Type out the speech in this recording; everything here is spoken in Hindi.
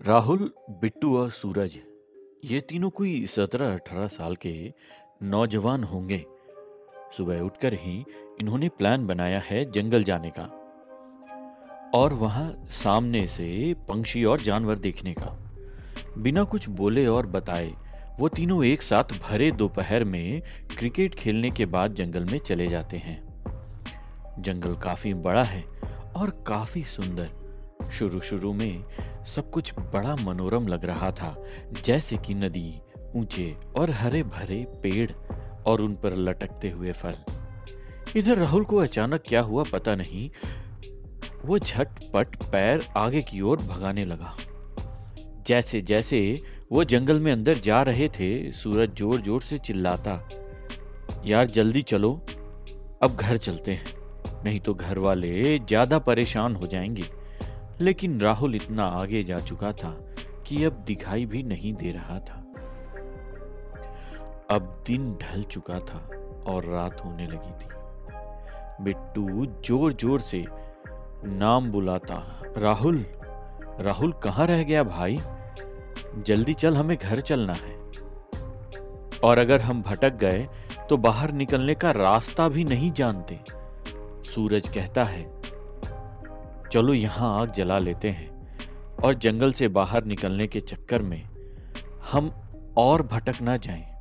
राहुल, बिट्टू और सूरज, ये तीनों कोई सत्रह अठारह साल के नौजवान होंगे। सुबह उठकर ही इन्होंने प्लान बनाया है जंगल जाने का और वहाँ सामने से पंक्षी और जानवर देखने का। बिना कुछ बोले और बताए, वो तीनों एक साथ भरे दोपहर में क्रिकेट खेलने के बाद जंगल में चले जाते हैं। जंगल काफ़ी बड़ा है और काफ़ी सुंदर। शुरू शुरू में सब कुछ बड़ा मनोरम लग रहा था, जैसे कि नदी, ऊँचे और हरे भरे पेड़ और उन पर लटकते हुए फल। इधर राहुल को अचानक क्या हुआ पता नहीं। वो झटपट पैर आगे की ओर भगाने लगा। जैसे जैसे वो जंगल में अंदर जा रहे थे, सूरज ज़ोर ज़ोर से चिल्लाता, यार जल्दी चलो, अब घर चलते हैं, नहीं तो घर वाले ज़्यादा परेशान हो जाएँगे। लेकिन राहुल इतना आगे जा चुका था कि अब दिखाई भी नहीं दे रहा था। अब दिन ढल चुका था और रात होने लगी थी। बिट्टू ज़ोर ज़ोर से नाम बुलाता, राहुल राहुल कहाँ रह गया भाई? जल्दी चल, हमें घर चलना है। और अगर हम भटक गए तो बाहर निकलने का रास्ता भी नहीं जानते। सूरज कहता है चलो यहाँ आग जला लेते हैं और जंगल से बाहर निकलने के चक्कर में हम और भटक ना जाएँ।